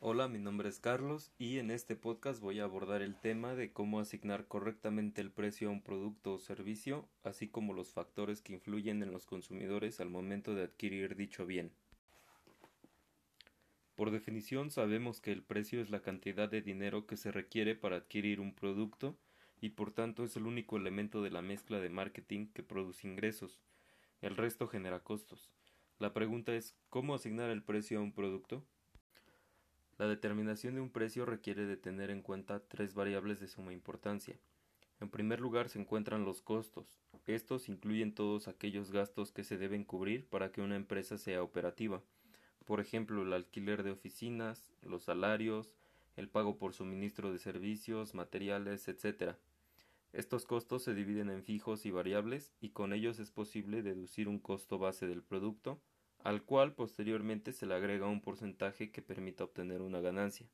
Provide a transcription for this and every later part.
Hola, mi nombre es Carlos y en este podcast voy a abordar el tema de cómo asignar correctamente el precio a un producto o servicio, así como los factores que influyen en los consumidores al momento de adquirir dicho bien. Por definición sabemos que el precio es la cantidad de dinero que se requiere para adquirir un producto y por tanto es el único elemento de la mezcla de marketing que produce ingresos. El resto genera costos. La pregunta es ¿cómo asignar el precio a un producto? La determinación de un precio requiere de tener en cuenta tres variables de suma importancia. En primer lugar se encuentran los costos. Estos incluyen todos aquellos gastos que se deben cubrir para que una empresa sea operativa. Por ejemplo, el alquiler de oficinas, los salarios, el pago por suministro de servicios, materiales, etc. Estos costos se dividen en fijos y variables y con ellos es posible deducir un costo base del producto al cual posteriormente se le agrega un porcentaje que permita obtener una ganancia.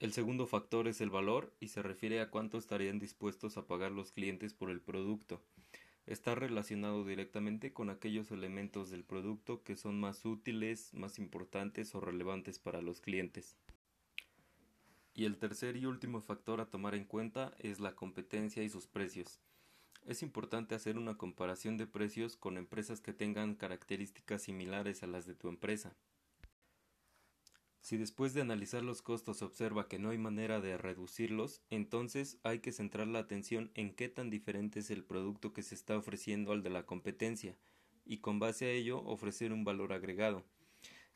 El segundo factor es el valor y se refiere a cuánto estarían dispuestos a pagar los clientes por el producto. Está relacionado directamente con aquellos elementos del producto que son más útiles, más importantes o relevantes para los clientes. Y el tercer y último factor a tomar en cuenta es la competencia y sus precios. Es importante hacer una comparación de precios con empresas que tengan características similares a las de tu empresa. Si después de analizar los costos se observa que no hay manera de reducirlos, entonces hay que centrar la atención en qué tan diferente es el producto que se está ofreciendo al de la competencia, y con base a ello ofrecer un valor agregado,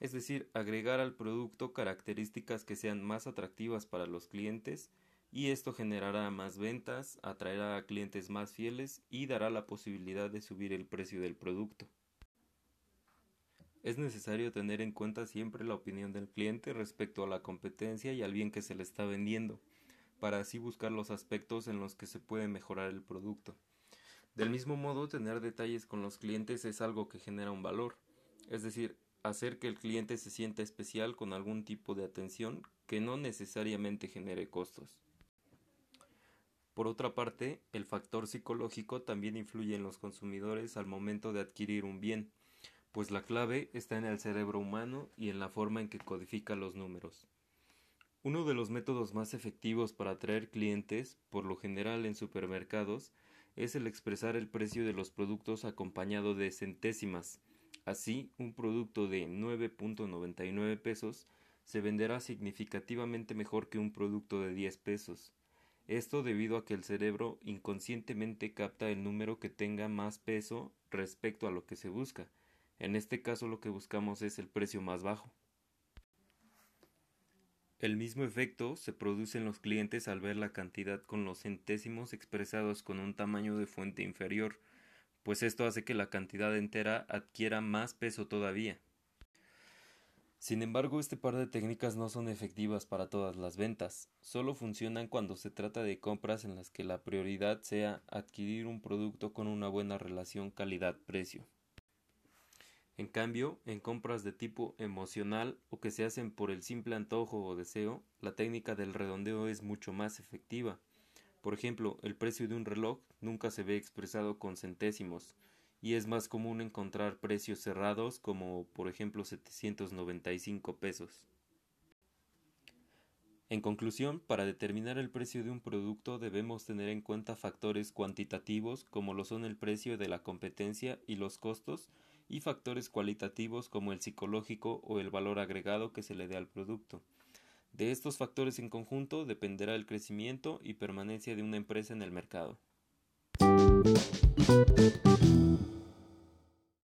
es decir, agregar al producto características que sean más atractivas para los clientes y esto generará más ventas, atraerá a clientes más fieles y dará la posibilidad de subir el precio del producto. Es necesario tener en cuenta siempre la opinión del cliente respecto a la competencia y al bien que se le está vendiendo, para así buscar los aspectos en los que se puede mejorar el producto. Del mismo modo, tener detalles con los clientes es algo que genera un valor, es decir, hacer que el cliente se sienta especial con algún tipo de atención que no necesariamente genere costos. Por otra parte, el factor psicológico también influye en los consumidores al momento de adquirir un bien, pues la clave está en el cerebro humano y en la forma en que codifica los números. Uno de los métodos más efectivos para atraer clientes, por lo general en supermercados, es el expresar el precio de los productos acompañado de centésimas. Así, un producto de 9.99 pesos se venderá significativamente mejor que un producto de 10 pesos. Esto debido a que el cerebro inconscientemente capta el número que tenga más peso respecto a lo que se busca. En este caso lo que buscamos es el precio más bajo. El mismo efecto se produce en los clientes al ver la cantidad con los centésimos expresados con un tamaño de fuente inferior, pues esto hace que la cantidad entera adquiera más peso todavía. Sin embargo, este par de técnicas no son efectivas para todas las ventas, solo funcionan cuando se trata de compras en las que la prioridad sea adquirir un producto con una buena relación calidad-precio. En cambio, en compras de tipo emocional o que se hacen por el simple antojo o deseo, la técnica del redondeo es mucho más efectiva. Por ejemplo, el precio de un reloj nunca se ve expresado con centésimos, y es más común encontrar precios cerrados como por ejemplo 795 pesos. En conclusión, para determinar el precio de un producto debemos tener en cuenta factores cuantitativos como lo son el precio de la competencia y los costos y factores cualitativos como el psicológico o el valor agregado que se le dé al producto. De estos factores en conjunto dependerá el crecimiento y permanencia de una empresa en el mercado.